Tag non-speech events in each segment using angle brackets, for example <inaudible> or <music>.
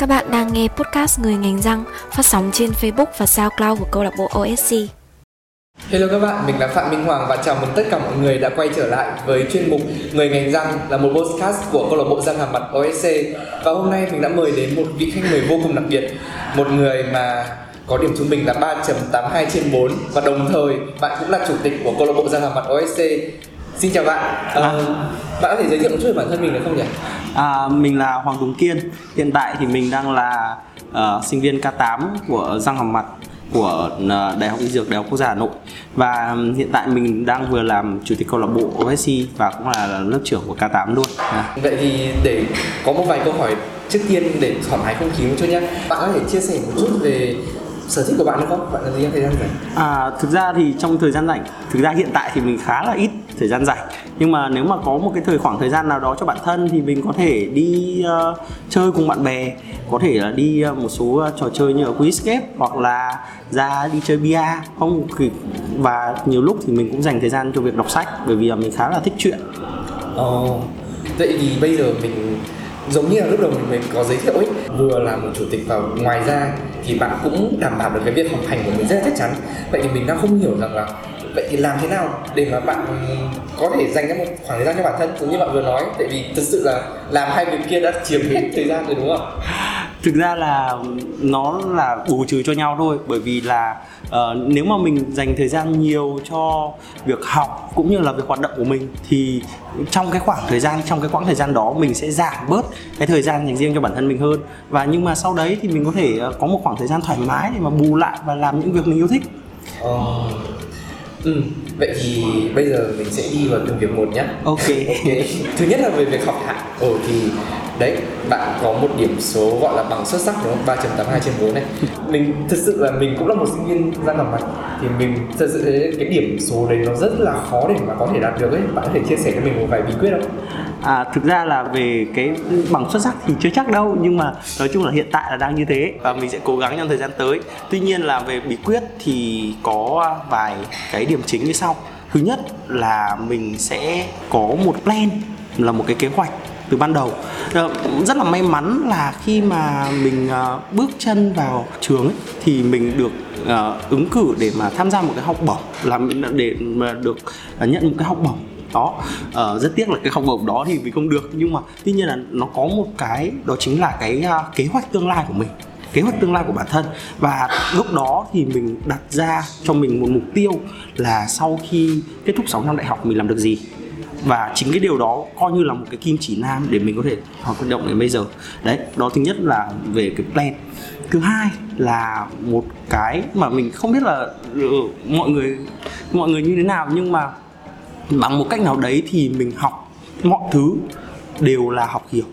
Các bạn đang nghe podcast Người ngành răng phát sóng trên Facebook và SoundCloud của câu lạc bộ OSC. Hello các bạn, mình là Phạm Minh Hoàng và chào mừng tất cả mọi người đã quay trở lại với chuyên mục Người ngành răng là một podcast của câu lạc bộ răng hàm mặt OSC. Và hôm nay mình đã mời đến một vị khách mời vô cùng đặc biệt, một người mà có điểm trung bình là 3.82 trên 4 và đồng thời bạn cũng là chủ tịch của câu lạc bộ răng hàm mặt OSC. Xin chào bạn. À, bạn có thể giới thiệu một chút về bản thân mình được không nhỉ? À, mình là Hoàng Tùng Kiên. Hiện tại thì mình đang là uh, sinh viên K8 của răng hàm mặt của uh, Đại học Y Dược Đại học Quốc gia Hà Nội và hiện tại mình đang vừa làm chủ tịch câu lạc bộ OSC và cũng là lớp trưởng của K8 luôn. À. Vậy thì để có một vài câu hỏi trước tiên để thoải mái không khí một chút nhé. Bạn có thể chia sẻ một chút về sở thích của bạn được không? Bạn làm gì trong thời gian rảnh? À, thực ra thì trong thời gian rảnh, thực ra hiện tại thì mình khá là ít thời gian rảnh. Nhưng mà nếu mà có một cái thời khoảng thời gian nào đó cho bản thân thì mình có thể đi uh, chơi cùng bạn bè, có thể là đi uh, một số uh, trò chơi như ở Quizscape hoặc là ra đi chơi bia không và nhiều lúc thì mình cũng dành thời gian cho việc đọc sách bởi vì là mình khá là thích chuyện. Ồ, oh, vậy thì bây giờ mình giống như là lúc đầu mình, mình có giới thiệu ấy vừa là một chủ tịch và ngoài ra thì bạn cũng đảm bảo được cái việc học hành của mình rất là chắc chắn. Vậy thì mình đang không hiểu rằng là vậy thì làm thế nào để mà bạn có thể dành ra một khoảng thời gian cho bản thân giống như bạn vừa nói tại vì thực sự là làm hai việc kia đã chiếm hết thời gian rồi đúng không thực ra là nó là bù trừ cho nhau thôi bởi vì là uh, nếu mà mình dành thời gian nhiều cho việc học cũng như là việc hoạt động của mình thì trong cái khoảng thời gian trong cái quãng thời gian đó mình sẽ giảm bớt cái thời gian dành riêng cho bản thân mình hơn và nhưng mà sau đấy thì mình có thể uh, có một khoảng thời gian thoải mái để mà bù lại và làm những việc mình yêu thích. Oh. Ừ, vậy thì bây giờ mình sẽ đi vào từng việc một nhé. Ok. ok. Thứ nhất là về việc học hạng. Ồ thì đấy bạn có một điểm số gọi là bằng xuất sắc đúng không? 3.82 trên 4 này. Mình thật sự là mình cũng là một sinh viên ra làm mặt thì mình thật sự thấy cái điểm số đấy nó rất là khó để mà có thể đạt được ấy. Bạn có thể chia sẻ cho mình một vài bí quyết không? À, thực ra là về cái bằng xuất sắc thì chưa chắc đâu nhưng mà nói chung là hiện tại là đang như thế. Và mình sẽ cố gắng trong thời gian tới. Tuy nhiên là về bí quyết thì có vài cái điểm chính như sau. Thứ nhất là mình sẽ có một plan là một cái kế hoạch từ ban đầu. Ờ, rất là may mắn là khi mà mình ờ, bước chân vào trường ấy, thì mình được ờ, ứng cử để mà tham gia một cái học bổng làm để mà được nhận một cái học bổng đó. Uh, rất tiếc là cái học bổng đó thì mình không được nhưng mà tuy nhiên là nó có một cái đó chính là cái uh, kế hoạch tương lai của mình kế hoạch tương lai của bản thân. Và lúc đó thì mình đặt ra cho mình một mục tiêu là sau khi kết thúc 6 năm đại học mình làm được gì và chính cái điều đó coi như là một cái kim chỉ nam để mình có thể hoạt động đến bây giờ. Đấy, đó thứ nhất là về cái plan. Thứ hai là một cái mà mình không biết là ừ, mọi người mọi người như thế nào, nhưng mà bằng một cách nào đấy thì mình học mọi thứ đều là học hiểu.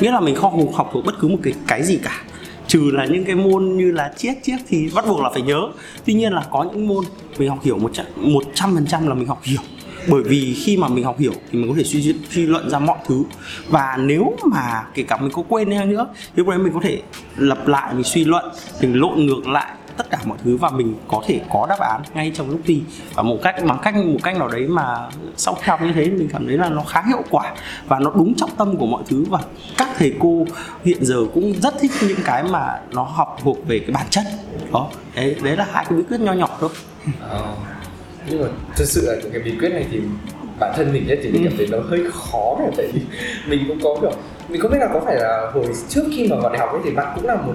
Nghĩa là mình không học thuộc bất cứ một cái cái gì cả. Trừ là những cái môn như là triết triết thì bắt buộc là phải nhớ. Tuy nhiên là có những môn mình học hiểu một trăm phần trăm là mình học hiểu bởi vì khi mà mình học hiểu thì mình có thể suy suy luận ra mọi thứ. Và nếu mà kể cả mình có quên hay nữa, thì lúc đấy mình có thể lập lại, mình suy luận, mình lộn ngược lại tất cả mọi thứ và mình có thể có đáp án ngay trong lúc thi. Và một cách, bằng cách, một cách nào đấy mà sau khi học như thế, mình cảm thấy là nó khá hiệu quả và nó đúng trọng tâm của mọi thứ. Và các thầy cô hiện giờ cũng rất thích những cái mà nó học thuộc về cái bản chất. Đó, đấy đấy là hai cái bí quyết nho nhỏ thôi. Ờ nhưng mà thực sự là những cái bí quyết này thì bản thân mình nhất thì mình ừ. cảm thấy nó hơi khó rồi tại vì mình cũng có kiểu mình không biết là có phải là hồi trước khi mà vào đại học ấy thì bạn cũng là một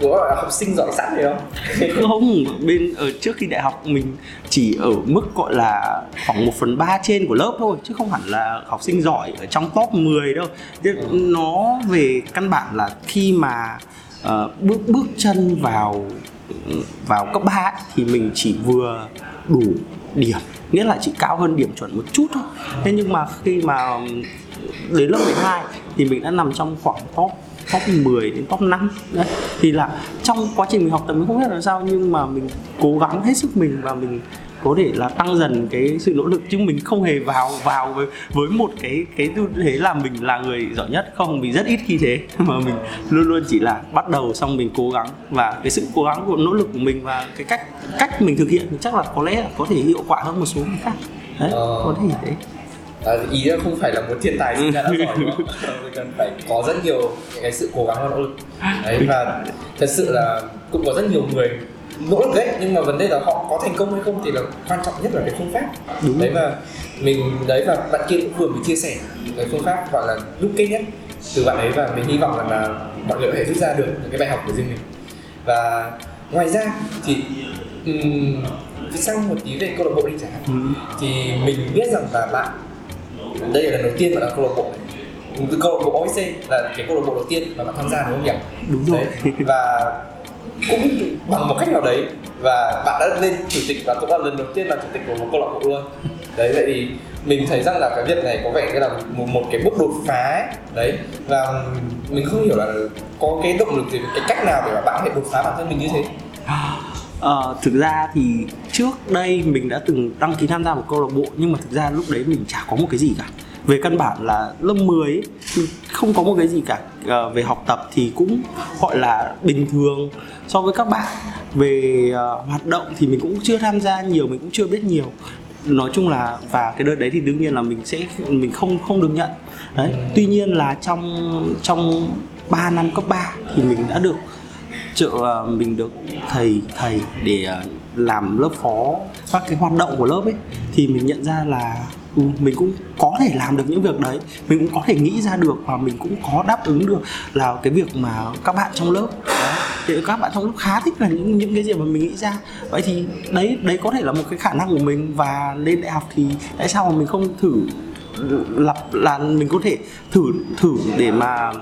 gọi là học sinh giỏi sẵn rồi không <laughs> không bên ở trước khi đại học mình chỉ ở mức gọi là khoảng 1 phần ba trên của lớp thôi chứ không hẳn là học sinh giỏi ở trong top 10 đâu ừ. nó về căn bản là khi mà uh, bước bước chân vào vào cấp 3 thì mình chỉ vừa đủ điểm. Nghĩa là chỉ cao hơn điểm chuẩn một chút thôi. Thế nhưng mà khi mà đến lớp 12 thì mình đã nằm trong khoảng top top 10 đến top 5 đấy, thì là trong quá trình mình học tập mình không biết là sao nhưng mà mình cố gắng hết sức mình và mình có thể là tăng dần cái sự nỗ lực chứ mình không hề vào vào với với một cái cái tư thế là mình là người giỏi nhất. Không mình rất ít khi thế <laughs> mà mình luôn luôn chỉ là bắt đầu xong mình cố gắng. Và cái sự cố gắng của nỗ lực của mình và cái cách cách mình thực hiện chắc là có lẽ là có thể hiệu quả hơn một số người khác. Đấy ờ... có thể thế. À, ý là không phải là một thiên tài sinh ra đã giỏi đúng không? Mình <laughs> cần phải có rất nhiều cái sự cố gắng và nỗ lực. Đấy và thật sự là cũng có rất nhiều người nỗ lực đấy nhưng mà vấn đề là họ có thành công hay không thì là quan trọng nhất là cái phương pháp Đúng đấy và mình đấy và bạn kia cũng vừa mới chia sẻ cái phương pháp gọi là đúc kết nhất từ bạn ấy và mình hy vọng rằng là mọi người có thể rút ra được những cái bài học của riêng mình và ngoài ra thì um, sang một tí về câu lạc bộ đi chẳng hạn Ừ. thì mình biết rằng là bạn đây là lần đầu tiên bạn làm câu lạc bộ này câu lạc bộ OSC là cái câu lạc bộ đầu tiên mà bạn tham gia đúng không nhỉ? Đúng rồi. Đấy. Và cũng bằng một cách nào đấy và bạn đã lên chủ tịch và cũng là lần đầu tiên là chủ tịch của một câu lạc bộ luôn. Đấy vậy thì mình thấy rằng là cái việc này có vẻ như là một, một cái bước đột phá ấy. đấy và mình không hiểu là có cái động lực gì cái cách nào để mà bạn có thể đột phá bản thân mình như thế Ờ, thực ra thì trước đây mình đã từng đăng ký tham gia một câu lạc bộ nhưng mà thực ra lúc đấy mình chả có một cái gì cả về căn bản là lớp 10 ấy, không có một cái gì cả Ờ, về học tập thì cũng gọi là bình thường so với các bạn. Về ờ, hoạt động thì mình cũng chưa tham gia nhiều, mình cũng chưa biết nhiều. Nói chung là, và cái đợt đấy thì đương nhiên là mình sẽ, mình không không được nhận. Đấy, tuy nhiên là trong trong 3 năm cấp 3 thì mình đã được trợ ờ, mình được thầy thầy để làm lớp phó, các cái hoạt động của lớp ấy. Thì mình nhận ra là ừ, mình cũng có thể làm được những việc đấy. Mình cũng có thể nghĩ ra được và mình cũng có đáp ứng được là cái việc mà các bạn trong lớp đấy, thì các bạn trong lớp khá thích là những những cái gì mà mình nghĩ ra. Vậy thì đấy đấy có thể là một cái khả năng của mình. Và lên đại học thì tại sao mà mình không thử lặp là mình có thể thử thử để mà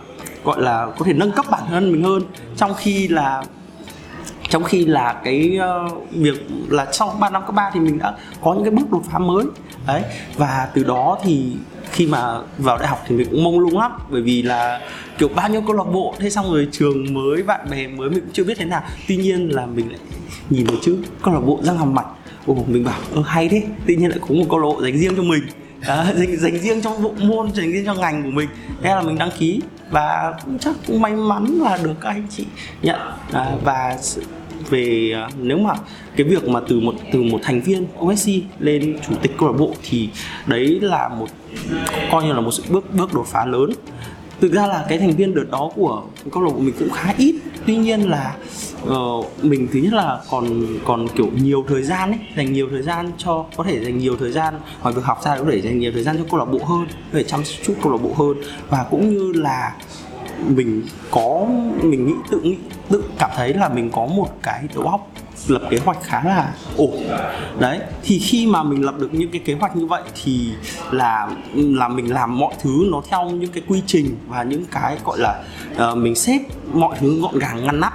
gọi là có thể nâng cấp bản thân mình hơn? Trong khi là trong khi là cái uh, việc là sau 3 năm cấp 3 thì mình đã có những cái bước đột phá mới đấy. Và từ đó thì khi mà vào đại học thì mình cũng mông lung lắm. Bởi vì là kiểu bao nhiêu câu lạc bộ. Thế xong rồi trường mới bạn bè mới mình cũng chưa biết thế nào. Tuy nhiên là mình lại nhìn thấy chữ câu lạc bộ răng hàm mặt. Ồ mình bảo ơ hay thế. Tuy nhiên lại có một câu lạc bộ dành riêng cho mình. Đó, <laughs> dành dành riêng cho bộ môn dành riêng cho ngành của mình. Thế là mình đăng ký. Và cũng chắc cũng may mắn là được các anh chị nhận. À, và về à, nếu mà cái việc mà từ một từ một thành viên OSC lên chủ tịch câu lạc bộ thì đấy là một coi như là một sự bước bước đột phá lớn. Thực ra là cái thành viên đợt đó của câu lạc bộ mình cũng khá ít. Tuy nhiên là uh, mình thứ nhất là còn còn kiểu nhiều thời gian ấy dành nhiều thời gian cho có thể dành nhiều thời gian ngoài việc học ra có thể dành nhiều thời gian cho câu lạc bộ hơn để chăm chút câu lạc bộ hơn. Và cũng như là mình có mình nghĩ tự nghĩ tự cảm thấy là mình có một cái đầu óc lập kế hoạch khá là ổn. Đấy thì khi mà mình lập được những cái kế hoạch như vậy thì là là mình làm mọi thứ nó theo những cái quy trình và những cái gọi là uh, mình xếp mọi thứ gọn gàng ngăn nắp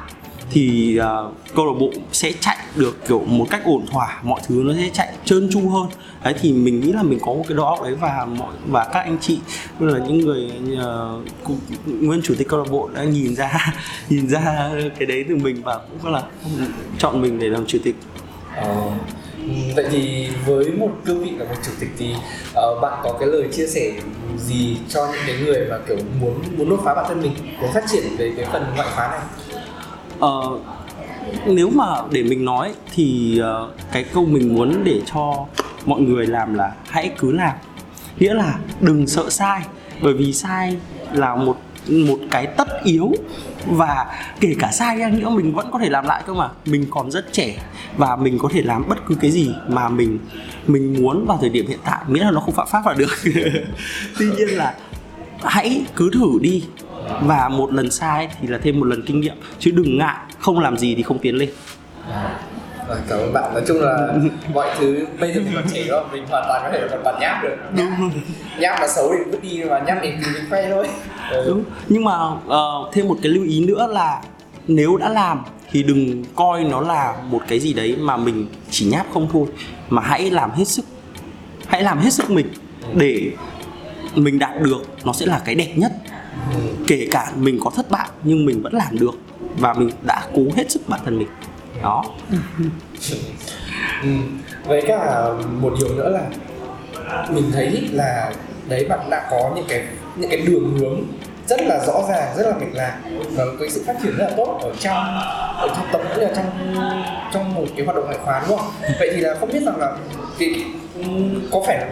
thì uh, câu lạc bộ sẽ chạy được kiểu một cách ổn thỏa mọi thứ nó sẽ chạy trơn tru hơn. Đấy thì mình nghĩ là mình có một cái đó đấy và mọi và các anh chị như là những người uh, cũng- nguyên chủ tịch câu lạc bộ đã nhìn ra <laughs> nhìn ra cái đấy từ mình và cũng là chọn mình để làm chủ tịch. Ờ, vậy thì với một cương vị là một chủ tịch thì uh, bạn có cái lời chia sẻ gì cho những cái người mà kiểu muốn muốn đột phá bản thân mình muốn phát triển về cái phần ngoại khóa này? Uh, nếu mà để mình nói thì uh, cái câu mình muốn để cho mọi người làm là hãy cứ làm. Nghĩa là đừng sợ sai bởi vì sai là một một cái tất yếu. Và kể cả sai ra nữa mình vẫn có thể làm lại cơ mà. Mình còn rất trẻ và mình có thể làm bất cứ cái gì mà mình mình muốn vào thời điểm hiện tại. Miễn là nó không phạm pháp là được. <laughs> Tuy nhiên là hãy cứ thử đi. Và một lần sai thì là thêm một lần kinh nghiệm. Chứ đừng ngại không làm gì thì không tiến lên. Rồi, cảm ơn bạn. Nói chung là <laughs> mọi thứ bây giờ mình còn trẻ đó mình hoàn toàn có thể còn bản nháp được. Nháp, nháp mà xấu thì vứt đi mà nháp thì mình khoe thôi. Ừ. <laughs> đúng. Nhưng mà ờ, thêm một cái lưu ý nữa là nếu đã làm thì đừng coi nó là một cái gì đấy mà mình chỉ nháp không thôi. Mà hãy làm hết sức. Hãy làm hết sức mình để mình đạt được, nó sẽ là cái đẹp nhất. Kể cả mình có thất bại, nhưng mình vẫn làm được. Và mình đã cố hết sức bản thân mình. Đó. Ừ. với cả một điều nữa là mình thấy là đấy, bạn đã có những cái những cái đường hướng rất là rõ ràng, rất là mạch lạc. Và cái sự phát triển rất là tốt ở trong ở trong tập cũng là trong trong một cái hoạt động ngoại khóa, đúng không? Vậy thì là không biết rằng là cái có phải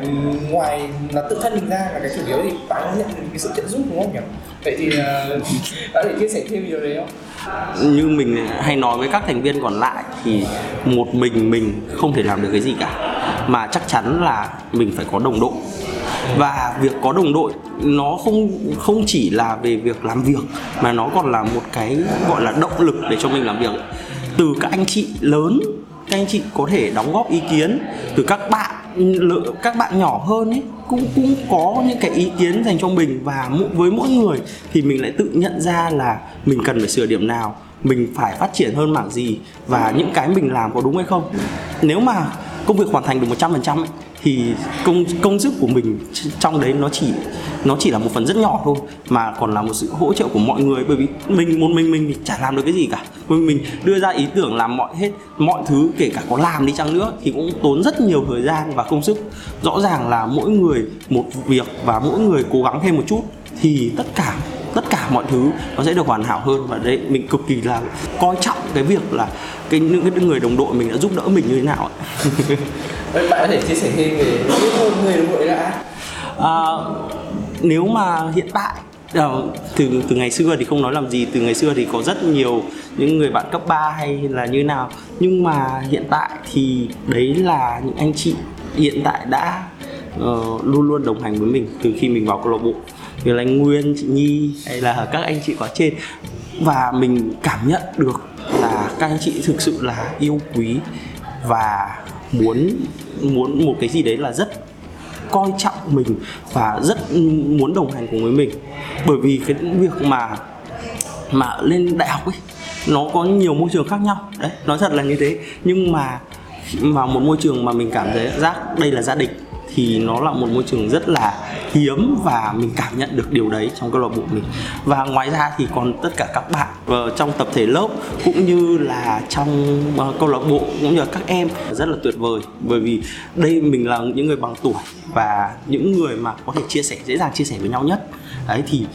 ngoài là tự thân mình ra là cái chủ yếu thì bạn cũng nhận cái sự trợ giúp đúng không nhỉ? Vậy thì uh, <laughs> bạn thể chia sẻ thêm điều đấy không? Như mình hay nói với các thành viên còn lại thì một mình mình không thể làm được cái gì cả. Mà chắc chắn là mình phải có đồng đội. Và việc có đồng đội nó không không chỉ là về việc làm việc mà nó còn là một cái gọi là động lực để cho mình làm việc. Từ các anh chị lớn các anh chị có thể đóng góp ý kiến từ các bạn các bạn nhỏ hơn ấy cũng cũng có những cái ý kiến dành cho mình và với mỗi người thì mình lại tự nhận ra là mình cần phải sửa điểm nào mình phải phát triển hơn mảng gì và những cái mình làm có đúng hay không. Nếu mà công việc hoàn thành được 100% ấy, thì công công sức của mình trong đấy nó chỉ nó chỉ là một phần rất nhỏ thôi, mà còn là một sự hỗ trợ của mọi người. Bởi vì mình một mình mình thì chả làm được cái gì cả. Mình mình đưa ra ý tưởng làm mọi hết, mọi thứ, kể cả có làm đi chăng nữa, thì cũng tốn rất nhiều thời gian và công sức. Rõ ràng là mỗi người một việc và mỗi người cố gắng thêm một chút, thì tất cả tất cả mọi thứ nó sẽ được hoàn hảo hơn và đấy mình cực kỳ là coi trọng cái việc là cái những cái người đồng đội mình đã giúp đỡ mình như thế nào ạ. <laughs> Vậy bạn có thể chia sẻ thêm về hơn người đồng đội là ai À, nếu mà hiện tại ờ, từ từ ngày xưa thì không nói làm gì từ ngày xưa thì có rất nhiều những người bạn cấp 3 hay là như nào. Nhưng mà hiện tại thì đấy là những anh chị hiện tại đã ờ, luôn luôn đồng hành với mình từ khi mình vào câu lạc bộ như là anh Nguyên, chị Nhi hay là các anh chị quá trên. Và mình cảm nhận được là các anh chị thực sự là yêu quý và muốn muốn một cái gì đấy là rất coi trọng mình và rất muốn đồng hành cùng với mình. Bởi vì cái việc mà mà lên đại học ấy nó có nhiều môi trường khác nhau. Đấy nói thật là như thế. Nhưng mà vào một môi trường mà mình cảm thấy giác đây là gia đình thì nó là một môi trường rất là hiếm và mình cảm nhận được điều đấy trong câu lạc bộ mình. Và ngoài ra thì còn tất cả các bạn ờ, trong tập thể lớp cũng như là trong ờ, câu lạc bộ cũng như là các em rất là tuyệt vời. Bởi vì đây mình là những người bằng tuổi và những người mà có thể chia sẻ dễ dàng chia sẻ với nhau nhất. Đấy thì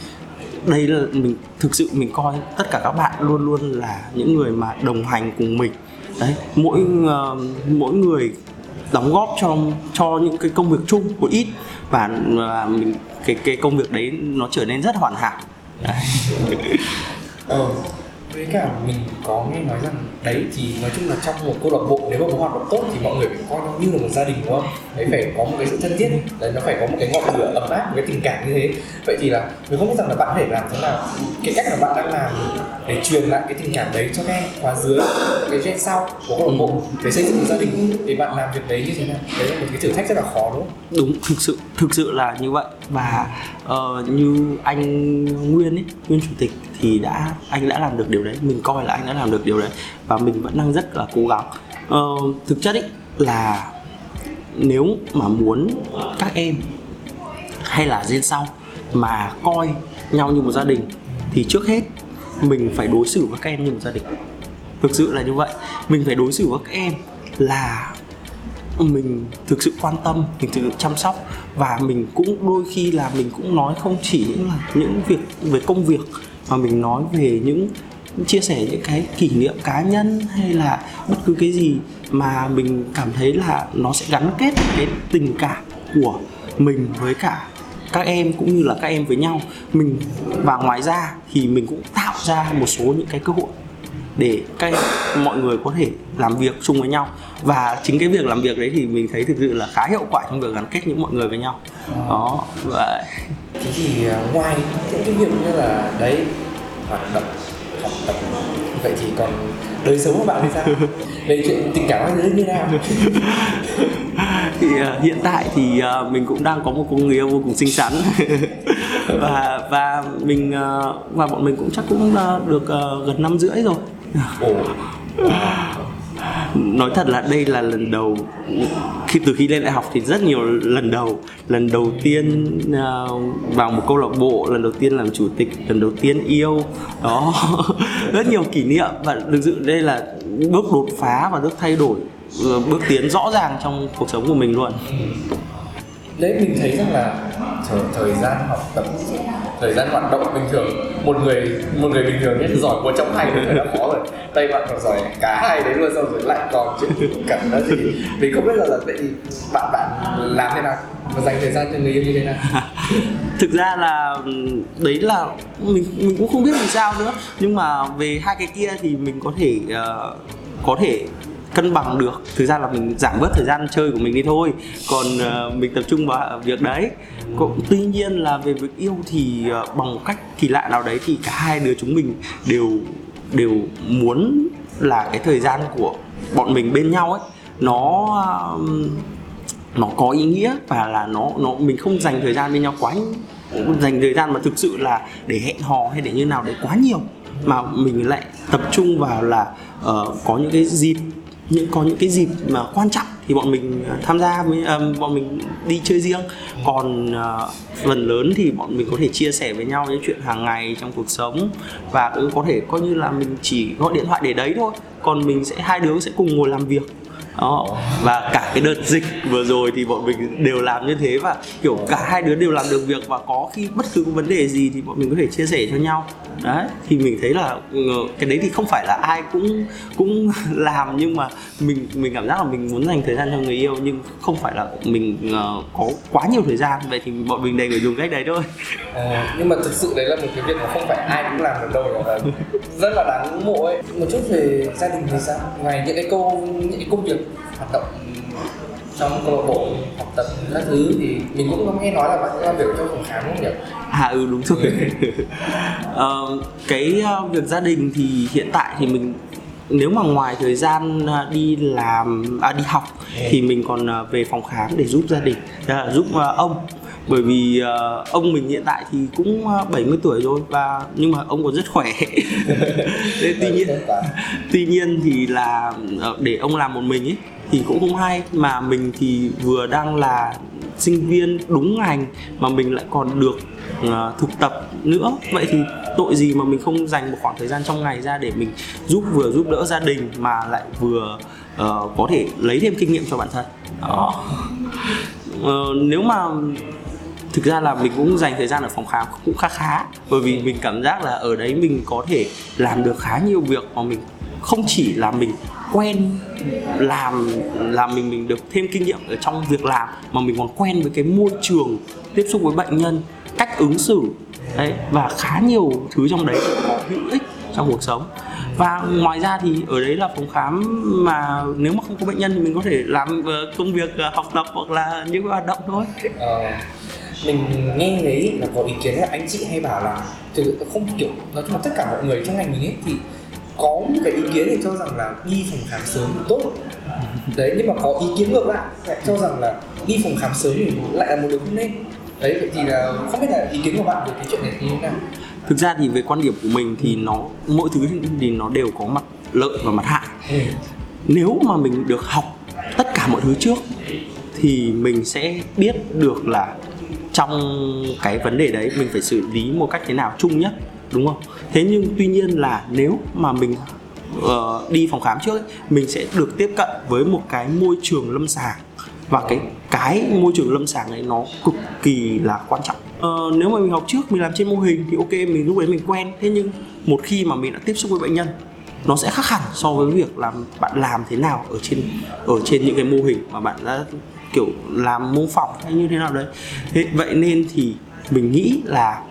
đây là mình thực sự mình coi tất cả các bạn luôn luôn là những người mà đồng hành cùng mình. Đấy mỗi uh, mỗi người đóng góp cho cho những cái công việc chung một ít và và mình, cái cái công việc đấy nó trở nên rất hoàn hảo. Ờ với cả mình có nghe nói rằng đấy thì nói chung là trong một câu lạc bộ nếu mà có hoạt động tốt thì mọi người phải coi nó như là một gia đình đúng không? Đấy phải có một cái sự thân thiết. Đấy nó phải có một cái ngọn lửa ấm áp một cái tình cảm như thế. Vậy thì là mình không biết rằng là bạn có thể làm thế nào cái cách mà bạn đang làm để truyền lại cái tình cảm đấy cho các em khóa dưới cái gen sau của câu lạc bộ để xây dựng một gia đình thì bạn làm việc đấy như thế nào? Đấy là một cái thử thách rất là khó đúng không? Đúng thực sự thực sự là như vậy. Và uh, như anh Nguyên ấy Nguyên chủ tịch thì đã anh đã làm được điều đấy. Mình coi là anh đã làm được điều đấy. Và mình vẫn đang rất là cố gắng. Ờ, thực chất ý, là nếu mà muốn các em hay là gen sau mà coi nhau như một gia đình thì trước hết mình phải đối xử với các em như một gia đình. Thực sự là như vậy. Mình phải đối xử với các em là mình thực sự quan tâm mình thực sự chăm sóc và mình cũng đôi khi là mình cũng nói không chỉ những là những việc về công việc mà mình nói về những chia sẻ những cái kỷ niệm cá nhân hay là bất cứ cái gì mà mình cảm thấy là nó sẽ gắn kết cái tình cảm của mình với cả các em cũng như là các em với nhau. Mình và ngoài ra thì mình cũng tạo ra một số những cái cơ hội để các em, mọi người có thể làm việc chung với nhau. Và chính cái việc làm việc đấy thì mình thấy thực sự là khá hiệu quả trong việc gắn kết những mọi người với nhau. Đó vậy thế thì à, ngoài những cái việc như là đấy hoạt động thì còn đời sống của bạn thì sao? <laughs> Về chuyện tình cảm hai đứa như nào? <laughs> Thì uh, hiện tại thì uh, mình cũng đang có một cô người yêu vô cùng xinh xắn. <laughs> Và và mình uh, và bọn mình cũng chắc cũng uh, được uh, gần năm rưỡi rồi. Ồ nói thật là đây là lần đầu khi từ khi lên đại học thì rất nhiều lần đầu. Lần đầu tiên uh, vào một câu lạc bộ lần đầu tiên làm chủ tịch lần đầu tiên yêu. Đó <laughs> rất nhiều kỷ niệm. Và thực sự đây là bước đột phá và bước thay đổi bước tiến rõ ràng trong cuộc sống của mình luôn. Đấy mình thấy rằng là thời, thời gian học tập thời gian hoạt động bình thường. Một người một người bình thường nhất giỏi của trong hai người đã khó rồi. Tay bạn còn giỏi cả hai đấy luôn xong rồi lại còn chuyện cần đó thì mình không biết là là vậy bạn bạn làm thế nào? Và dành thời gian cho người yêu như thế nào? <laughs> Thực ra là đấy là mình mình cũng không biết làm sao nữa. Nhưng mà về hai cái kia thì mình có thể uh, có thể cân bằng được. Thực ra là mình giảm bớt thời gian chơi của mình đi thôi. Còn uh, mình tập trung vào việc đấy. Cũng, tuy nhiên là về việc yêu thì uh, bằng cách kỳ lạ nào đấy thì cả hai đứa chúng mình đều đều muốn là cái thời gian của bọn mình bên nhau ấy nó uh, nó có ý nghĩa và là nó nó mình không dành thời gian bên nhau quá dành thời gian mà thực sự là để hẹn hò hay để như nào đấy quá nhiều. Mà mình lại tập trung vào là uh, có những cái dịp những có những cái dịp mà quan trọng thì bọn mình à, tham gia với um, bọn mình đi chơi riêng. Còn uh, phần lớn thì bọn mình có thể chia sẻ với nhau những chuyện hàng ngày trong cuộc sống và cũng có thể coi như là mình chỉ gọi điện thoại để đấy thôi. Còn mình sẽ hai đứa sẽ cùng ngồi làm việc. Đó. Và cả cái đợt dịch vừa rồi thì bọn mình đều làm như thế và kiểu cả hai đứa đều làm được việc và có khi bất cứ vấn đề gì thì bọn mình có thể chia sẻ cho nhau đấy thì mình thấy là ừ, cái đấy thì không phải là ai cũng cũng <laughs> làm nhưng mà mình mình cảm giác là mình muốn dành thời gian cho người yêu nhưng không phải là mình uh, có quá nhiều thời gian. Vậy thì bọn mình đầy người dùng cách đấy thôi. À, nhưng mà thực sự đấy là một cái việc mà không phải ai cũng làm được đâu. Là rất là đáng ngưỡng mộ ấy. Một chút về gia đình thì sao? Ngoài những cái câu những cái công việc hoạt động trong câu lạc bộ học tập các thứ thì mình cũng có nghe nói là bạn làm việc trong phòng khám không nhỉ? À ừ đúng rồi. uh, <laughs> cái uh, việc gia đình thì hiện tại thì mình nếu mà ngoài thời gian uh, đi làm à, đi học ừ. thì mình còn uh, về phòng khám để giúp gia đình uh, giúp ông bởi vì uh, ông mình hiện tại thì cũng uh, 70 tuổi rồi và nhưng mà ông còn rất khỏe <laughs> tuy nhiên tuy nhiên thì là để ông làm một mình ấy thì cũng không hay. Mà mình thì vừa đang là sinh viên đúng ngành mà mình lại còn được uh, thực tập nữa. Vậy thì tội gì mà mình không dành một khoảng thời gian trong ngày ra để mình giúp vừa giúp đỡ gia đình mà lại vừa uh, có thể lấy thêm kinh nghiệm cho bản thân? Đó uh, nếu mà thực ra là mình cũng dành thời gian ở phòng khám cũng khá khá bởi vì mình cảm giác là ở đấy mình có thể làm được khá nhiều việc mà mình không chỉ là mình quen làm làm mình mình được thêm kinh nghiệm ở trong việc làm mà mình còn quen với cái môi trường tiếp xúc với bệnh nhân cách ứng xử đấy và khá nhiều thứ trong đấy có hữu ích trong cuộc sống. Và ngoài ra thì ở đấy là phòng khám mà nếu mà không có bệnh nhân thì mình có thể làm ờ, công việc ờ, học tập hoặc là những hoạt động thôi. Ờ, mình nghe thấy là có ý kiến là anh chị hay bảo là từ không kiểu nói chung là tất cả mọi người trong ngành mình ấy thì có một cái ý kiến thì cho rằng là đi phòng khám sớm thì tốt. Đấy nhưng mà có ý kiến ngược lại lại cho rằng là đi phòng khám sớm thì lại là một điều không nên. Đấy vậy thì là không biết là ý kiến của bạn về cái chuyện này như thế nào? Thực ra thì về quan điểm của mình thì nó mỗi thứ thì nó đều có mặt lợi và mặt hại. Ừ. nếu mà mình được học tất cả mọi thứ trước thì mình sẽ biết được là trong cái vấn đề đấy mình phải xử lý một cách thế nào chung nhất đúng không? Thế nhưng tuy nhiên là nếu mà mình uh, đi phòng khám trước ấy, mình sẽ được tiếp cận với một cái môi trường lâm sàng. Và cái cái môi trường lâm sàng này nó cực kỳ là quan trọng. Uh, nếu mà mình học trước mình làm trên mô hình thì ok mình lúc đấy mình quen. Thế nhưng một khi mà mình đã tiếp xúc với bệnh nhân nó sẽ khác hẳn so với việc làm bạn làm thế nào ở trên ở trên những cái mô hình mà bạn đã kiểu làm mô phỏng hay như thế nào đấy. Thế vậy nên thì mình nghĩ là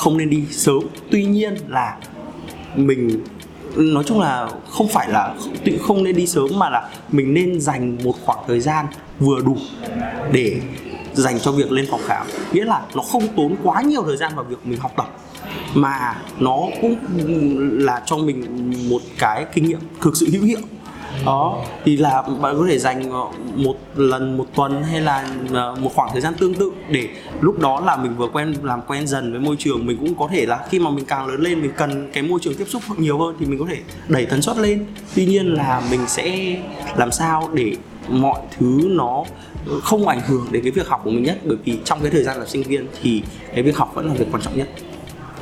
không nên đi sớm. Tuy nhiên là mình, nói chung là không phải là tự không nên đi sớm, mà là mình nên dành một khoảng thời gian vừa đủ để dành cho việc lên phòng khám. Nghĩa là nó không tốn quá nhiều thời gian vào việc mình học tập, mà nó cũng là cho mình một cái kinh nghiệm thực sự hữu hiệu đó. Thì là bạn có thể dành ờ, một lần một tuần hay là ờ, một khoảng thời gian tương tự để lúc đó là mình vừa quen làm quen dần với môi trường. Mình cũng có thể là khi mà mình càng lớn lên mình cần cái môi trường tiếp xúc nhiều hơn thì mình có thể đẩy tần suất lên. Tuy nhiên là mình sẽ làm sao để mọi thứ nó không ảnh hưởng đến cái việc học của mình nhất. Bởi vì trong cái thời gian là sinh viên thì cái việc học vẫn là việc quan trọng nhất.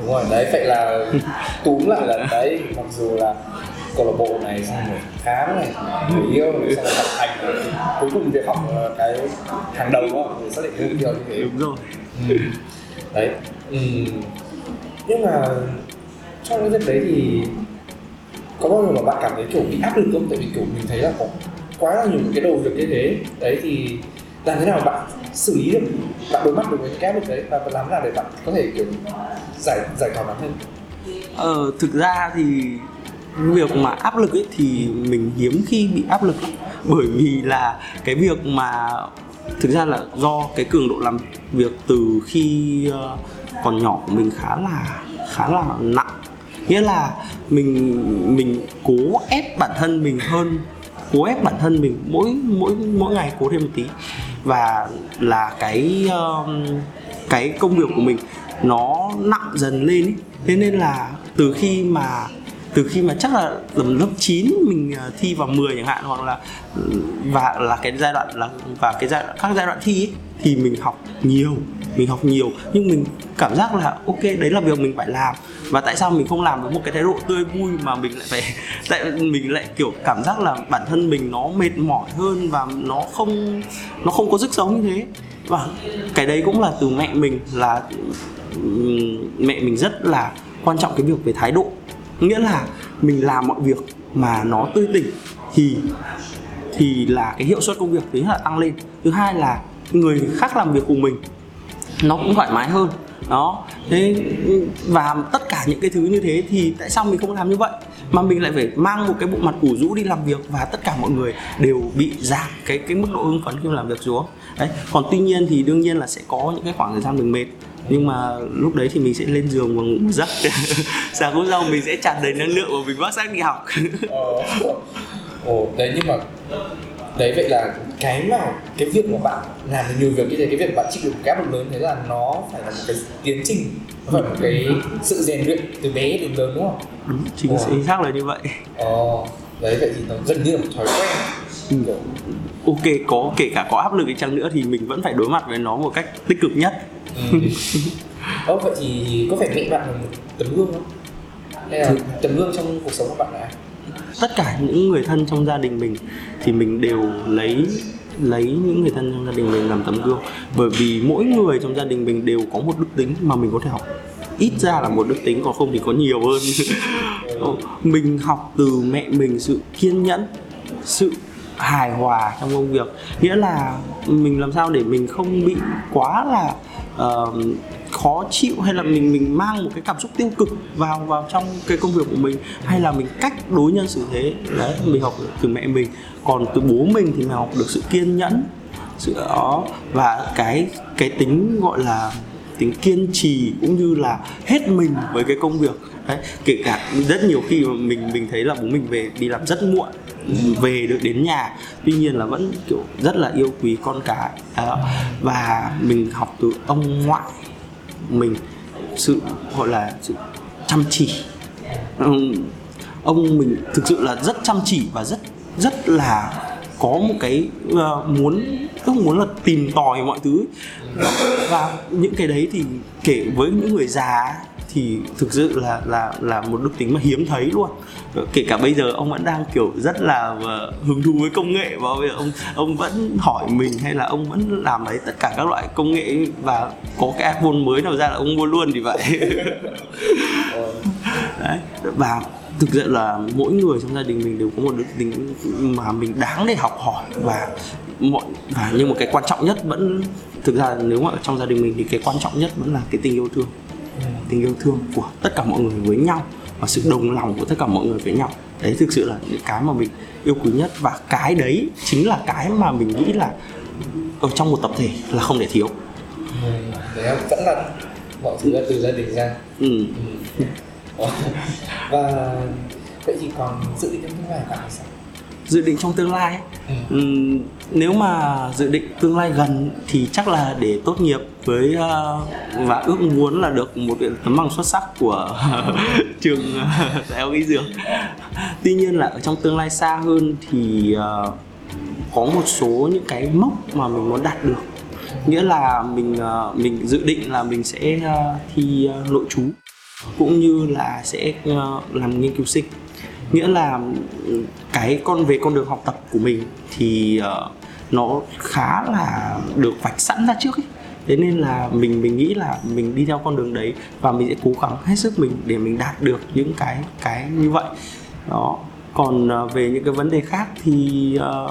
Đúng rồi đấy vậy là <laughs> túm lại là đấy mặc dù là câu lạc bộ này xong rồi khám này người yêu này xong rồi học hành này. Cuối cùng việc học là cái hàng đầu đó để xác định cái điều như thế. Đúng rồi. Đấy. Ừ. nhưng mà trong cái việc đấy thì có bao giờ mà bạn cảm thấy kiểu bị áp lực không? Tại vì kiểu mình thấy là có quá là nhiều cái đầu việc như thế. Đấy thì làm thế nào bạn xử lý được bạn đối mặt được với cái áp lực đấy và làm thế nào để bạn có thể kiểu giải giải tỏa bản thân? Ờ, thực ra thì việc mà áp lực ấy thì mình hiếm khi bị áp lực bởi vì là cái việc mà thực ra là do cái cường độ làm việc từ khi ờ, còn nhỏ của mình khá là khá là nặng. Nghĩa là mình mình cố ép bản thân mình hơn cố ép bản thân mình mỗi mỗi mỗi ngày cố thêm một tí. Và là cái um, cái công việc của mình nó nặng dần lên ý. thế nên là từ khi mà từ khi mà chắc là tầm lớp 9 mình à, thi vào 10 chẳng hạn hoặc là ừ, và là cái giai đoạn là và cái giai đoạn các giai đoạn thi ấy, thì mình học nhiều mình học nhiều. Nhưng mình cảm giác là ok đấy là việc mình phải làm. Và tại sao mình không làm với một cái thái độ tươi vui mà mình lại phải <laughs> tại mình lại kiểu cảm giác là bản thân mình nó mệt mỏi hơn và nó không nó không có sức sống như thế. Và cái đấy cũng là từ mẹ mình là ừ, mẹ mình rất là quan trọng cái việc về thái độ nghĩa là mình làm mọi việc mà nó tươi tỉnh thì thì là cái hiệu suất công việc thứ nhất là tăng lên. Thứ hai là người khác làm việc cùng mình, nó cũng thoải mái hơn. Đó. Thế và tất cả những cái thứ như thế thì tại sao mình không làm như vậy? Mà mình lại phải mang một cái bộ mặt củ rũ đi làm việc và tất cả mọi người đều bị giảm cái cái mức độ hưng phấn khi làm việc xuống. Đấy. Còn tuy nhiên thì đương nhiên là sẽ có những cái khoảng thời gian mình mệt nhưng mà lúc đấy thì mình sẽ lên giường và ngủ một giấc. <laughs> Sáng hôm sau mình sẽ tràn đầy năng lượng và mình vác xác đi học. <laughs> Ờ. Ồ đấy nhưng mà đấy vậy là cái mà cái việc mà bạn làm được nhiều việc như thế cái việc bạn chịu được áp lực lớn thế là nó phải là một cái tiến trình nó phải một cái sự rèn luyện từ bé đến lớn đúng không? Đúng chính xác là như vậy. Ờ đấy vậy thì nó gần như là một thói quen ok có kể cả có áp lực đi chăng nữa thì mình vẫn phải đối mặt với nó một cách tích cực nhất. Ừ. <laughs> ờ vậy thì có phải mẹ bạn là một tấm gương không? Hay là tấm gương trong cuộc sống của bạn là tất cả những người thân trong gia đình mình thì mình đều lấy lấy những người thân trong gia đình mình làm tấm gương. Bởi vì mỗi người trong gia đình mình đều có một đức tính mà mình có thể học. Ít ra là một đức tính còn không thì có nhiều hơn. <laughs> Mình học từ mẹ mình sự kiên nhẫn sự hài hòa trong công việc. Nghĩa là mình làm sao để mình không bị quá là uh, khó chịu hay là mình mình mang một cái cảm xúc tiêu cực vào vào trong cái công việc của mình hay là mình cách đối nhân xử thế. Đấy mình học từ mẹ mình. Còn từ bố mình thì mình học được sự kiên nhẫn sự đó và cái cái tính gọi là tính kiên trì cũng như là hết mình với cái công việc. Đấy kể cả rất nhiều khi mà mình mình thấy là bố mình về đi làm rất muộn về được đến nhà. Tuy nhiên là vẫn kiểu rất là yêu quý con cái. À, và mình học từ ông ngoại mình sự gọi là sự chăm chỉ. Ông mình thực sự là rất chăm chỉ và rất rất là có một cái uh, muốn ước muốn là tìm tòi mọi thứ. Và những cái đấy thì kể với những người già thì thực sự là là là một đức tính mà hiếm thấy luôn. Kể cả bây giờ ông vẫn đang kiểu rất là ờ, hứng thú với công nghệ và bây giờ ông ông vẫn hỏi mình hay là ông vẫn làm đấy tất cả các loại công nghệ và có cái iPhone mới nào ra là ông mua luôn thì vậy. <laughs> Đấy, và thực sự là mỗi người trong gia đình mình đều có một đức tính mà mình đáng để học hỏi và mọi, và nhưng một cái quan trọng nhất vẫn, thực ra nếu mà trong gia đình mình thì cái quan trọng nhất vẫn là cái tình yêu thương tình yêu thương của tất cả mọi người với nhau và sự đồng lòng của tất cả mọi người với nhau đấy thực sự là những cái mà mình yêu quý nhất và cái đấy chính là cái mà mình nghĩ là ở trong một tập thể là không thể thiếu ừ, đấy vẫn là mọi thứ là từ gia đình ra ừ. Ừ. và vậy thì còn dự định trong tương lai là sao dự định trong tương lai ấy, Ừ. ừm, nếu mà dự định tương lai gần thì chắc là để tốt nghiệp với ờ, và ước muốn là được một tấm bằng xuất sắc của <laughs> trường <laughs> đại học y dược. Tuy nhiên là ở trong tương lai xa hơn thì ờ, có một số những cái mốc mà mình muốn đạt được. Nghĩa là mình ờ, mình dự định là mình sẽ ờ, thi ờ, nội trú cũng như là sẽ ờ, làm nghiên cứu sinh nghĩa là cái con về con đường học tập của mình thì uh, nó khá là được vạch sẵn ra trước ấy. Thế nên là mình mình nghĩ là mình đi theo con đường đấy và mình sẽ cố gắng hết sức mình để mình đạt được những cái cái như vậy. Đó. Còn uh, về những cái vấn đề khác thì uh,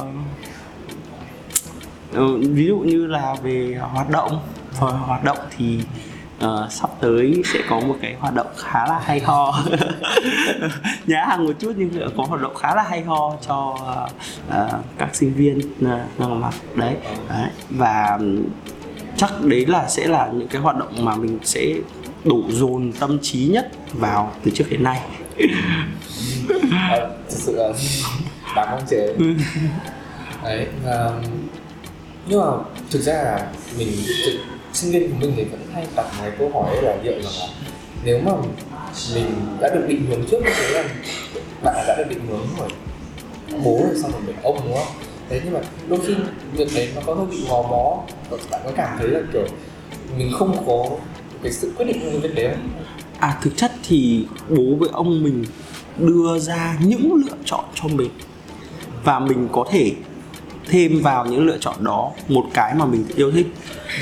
ví dụ như là về hoạt động hoạt động thì uh, sắp tới sẽ có một cái hoạt động khá là hay ho. <laughs> Nhá hàng một chút nhưng có hoạt động khá là hay ho cho uh, uh, các sinh viên uh, mặt. Đấy. đấy và chắc đấy là sẽ là những cái hoạt động mà mình sẽ đổ dồn tâm trí nhất vào từ trước đến nay. À, thực sự là đáng mong chờ. <laughs> Đấy và nhưng mà thực ra là mình sinh viên của mình thì vẫn hay đặt cái câu hỏi là liệu rằng là nếu mà mình đã được định hướng trước như thế là bạn đã được định hướng rồi bố rồi xong rồi mình ông, đúng không? Thế nhưng mà đôi khi việc đấy nó có hơi bị gò bó. Bạn có cảm thấy là, kiểu, mình không có cái sự quyết định trong việc đấy không? À thực chất thì bố với ông mình đưa ra những lựa chọn cho mình và mình có thể thêm vào những lựa chọn đó một cái mà mình yêu thích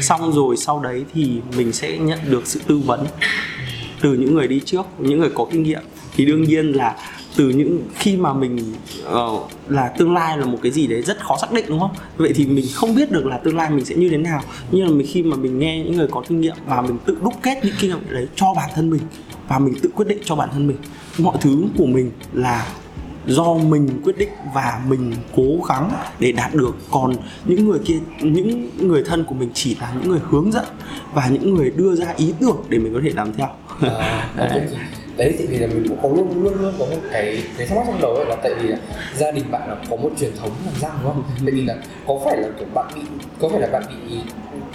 xong rồi sau đấy thì mình sẽ nhận được sự tư vấn từ những người đi trước những người có kinh nghiệm. Thì đương nhiên là từ những khi mà mình uh, là tương lai là một cái gì đấy rất khó xác định đúng không? Vậy thì mình không biết được là tương lai mình sẽ như thế nào. Nhưng mà mình khi mà mình nghe những người có kinh nghiệm và mình tự đúc kết những kinh nghiệm đấy cho bản thân mình và mình tự quyết định cho bản thân mình mọi thứ của mình là do mình quyết định và mình cố gắng để đạt được. Còn những người kia những người thân của mình chỉ là những người hướng dẫn và những người đưa ra ý tưởng để mình có thể làm theo. À, <laughs> đấy. đấy thì vì là mình cũng có luôn luôn luôn có một cái cái thắc mắc trong đầu là tại vì là gia đình bạn là có một truyền thống làm răng đúng không? Tại vì là có phải là kiểu bạn bị có phải là bạn bị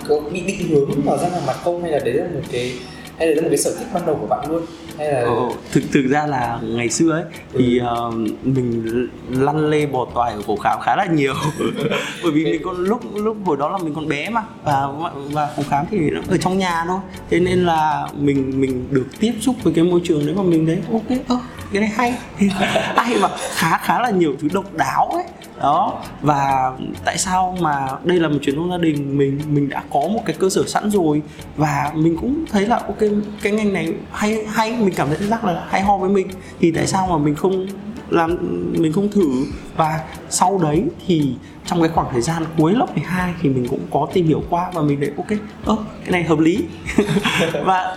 có bị định hướng vào răng hàm mặt không? Hay là đấy là một cái hay là một cái sở thích ban đầu của bạn luôn? Hay là ừ, thực thực ra là ngày xưa ấy thì ừ. uh, mình lăn lê bò toài ở cổ khám khá là nhiều. <laughs> Bởi vì mình còn lúc lúc hồi đó là mình còn bé mà và và phòng khám thì nó ở trong nhà thôi. Thế nên là mình mình được tiếp xúc với cái môi trường đấy mà mình thấy ok ơ cái này hay. <laughs> Hay mà, khá khá là nhiều thứ độc đáo ấy. Đó, và tại sao mà đây là một truyền thông gia đình, mình mình đã có một cái cơ sở sẵn rồi, và mình cũng thấy là, ok, cái ngành này hay hay, mình cảm thấy rất là hay ho với mình. Thì tại sao mà mình không làm mình không thử. Và sau đấy thì trong cái khoảng thời gian cuối lớp 12 thì mình cũng có tìm hiểu qua và mình thấy ok, ơ, cái này hợp lý. <laughs> Và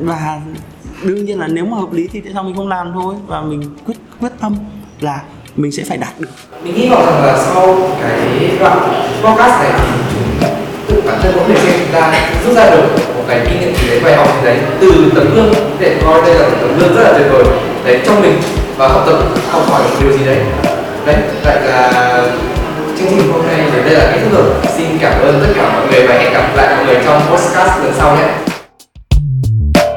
và đương nhiên là nếu mà hợp lý thì tại sao mình không làm thôi? Và mình quyết quyết tâm là mình sẽ phải đạt được. Mình hy vọng rằng là sau cái đoạn podcast này thì tự bản thân mỗi người xem chúng ta rút ra được một cái kinh nghiệm gì đấy, bài học gì đấy từ tấm gương. Để coi đây là một tấm gương rất là tuyệt vời. Đấy, trong mình và học tập học hỏi một điều gì đấy. Đấy, vậy là chương trình hôm nay đến đây là kết thúc rồi. Xin cảm ơn tất cả mọi người và hẹn gặp lại mọi người trong podcast lần sau nhé.